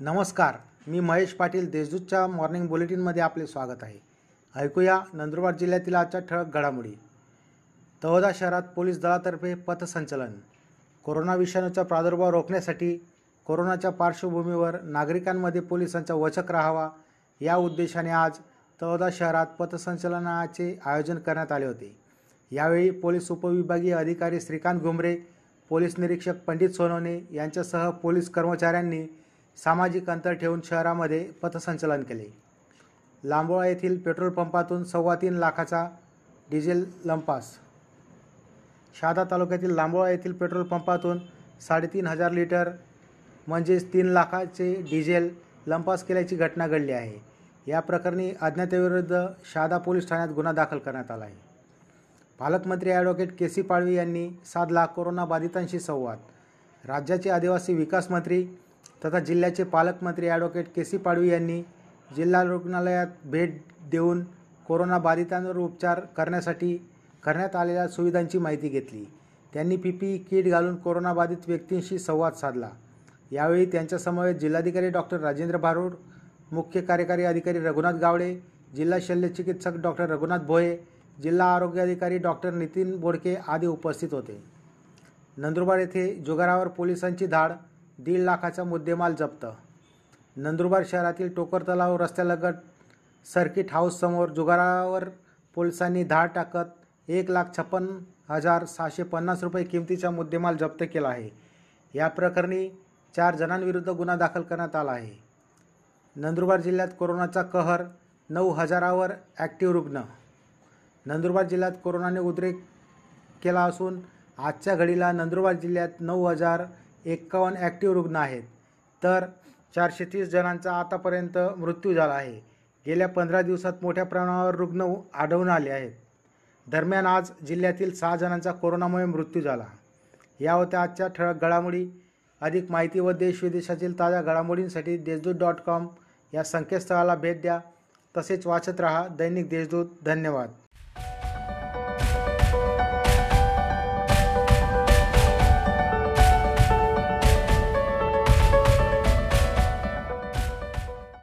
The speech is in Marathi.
नमस्कार मी महेश पाटील देशदूतच्या मॉर्निंग बुलेटिनमध्ये आपले स्वागत आहे. ऐकूया नंदुरबार जिल्ह्यातील आजच्या ठळक घडामोडी. तळोदा शहरात पोलीस दलातर्फे पथसंचलन. कोरोना विषाणूचा प्रादुर्भाव रोखण्यासाठी कोरोनाच्या पार्श्वभूमीवर नागरिकांमध्ये पोलिसांचा वचक राहावा या उद्देशाने आज तळोदा शहरात पथसंचलनाचे आयोजन करण्यात आले होते. यावेळी पोलीस उपविभागीय अधिकारी श्रीकांत घुमरे पोलीस निरीक्षक पंडित सोनवणे यांच्यासह पोलीस कर्मचाऱ्यांनी सामाजिक अंतर ठेवून शहरामध्ये पथसंचलन केले. लांबोळा येथील पेट्रोल पंपातून सव्वा तीन लाखाचा डिझेल लंपास. शहादा तालुक्यातील लांबोळा येथील पेट्रोल पंपातून साडेतीन हजार लिटर म्हणजेच तीन लाखाचे डिझेल लंपास केल्याची घटना घडली आहे. या प्रकरणी अज्ञातेविरुद्ध शहादा पोलीस ठाण्यात गुन्हा दाखल करण्यात आला आहे. पालकमंत्री ॲडव्होकेट के सी पाडवी यांनी साधला कोरोनाबाधितांशी संवाद. राज्याचे आदिवासी विकास मंत्री तथा जिल्ह्याचे पालकमंत्री ॲडव्होकेट के सी पाडवी यांनी जिल्हा रुग्णालयात भेट देऊन कोरोनाबाधितांवर उपचार करण्यासाठी करण्यात आलेल्या सुविधांची माहिती घेतली. त्यांनी पी पी किट घालून कोरोनाबाधित व्यक्तींशी संवाद साधला. यावेळी त्यांच्यासमवेत जिल्हाधिकारी डॉक्टर राजेंद्र भारूड मुख्य कार्यकारी अधिकारी रघुनाथ गावडे जिल्हा शल्य चिकित्सक डॉक्टर रघुनाथ भोये जिल्हा आरोग्य अधिकारी डॉक्टर नितीन बोडके आदी उपस्थित होते. नंदुरबार येथे जुगारावर पोलिसांची धाड दीड लाखाचा मुद्देमाल जप्त. नंदुरबार शहरातील टोकर तलाव रस्त्यालगत सर्किट हाऊससमोर जुगारावर पोलिसांनी धाड टाकत एक लाख छप्पन हजार सहाशे पन्नास रुपये किमतीचा मुद्देमाल जप्त केला आहे. या प्रकरणी चार जणांविरुद्ध गुन्हा दाखल करण्यात आला आहे. नंदुरबार जिल्ह्यात कोरोनाचा कहर नऊ हजारावर ॲक्टिव्ह रुग्ण. नंदुरबार जिल्ह्यात कोरोनाने उद्रेक केला असून आजच्या घडीला नंदुरबार जिल्ह्यात नऊ हजार एक्कावन्न ॲक्टिव्ह रुग्ण आहेत. तर चारशे तीस जणांचा आतापर्यंत मृत्यू झाला आहे. गेल्या पंधरा दिवसात मोठ्या प्रमाणावर रुग्ण आढळून आले आहेत. दरम्यान आज जिल्ह्यातील सहा जणांचा कोरोनामुळे मृत्यू झाला. या होत्या आजच्या ठळक घडामोडी. अधिक माहिती व देश विदेशातील ताज्या घडामोडींसाठी देशदूत डॉट कॉम या संकेतस्थळाला भेट द्या. तसेच वाचत रहा दैनिक देशदूत. धन्यवाद.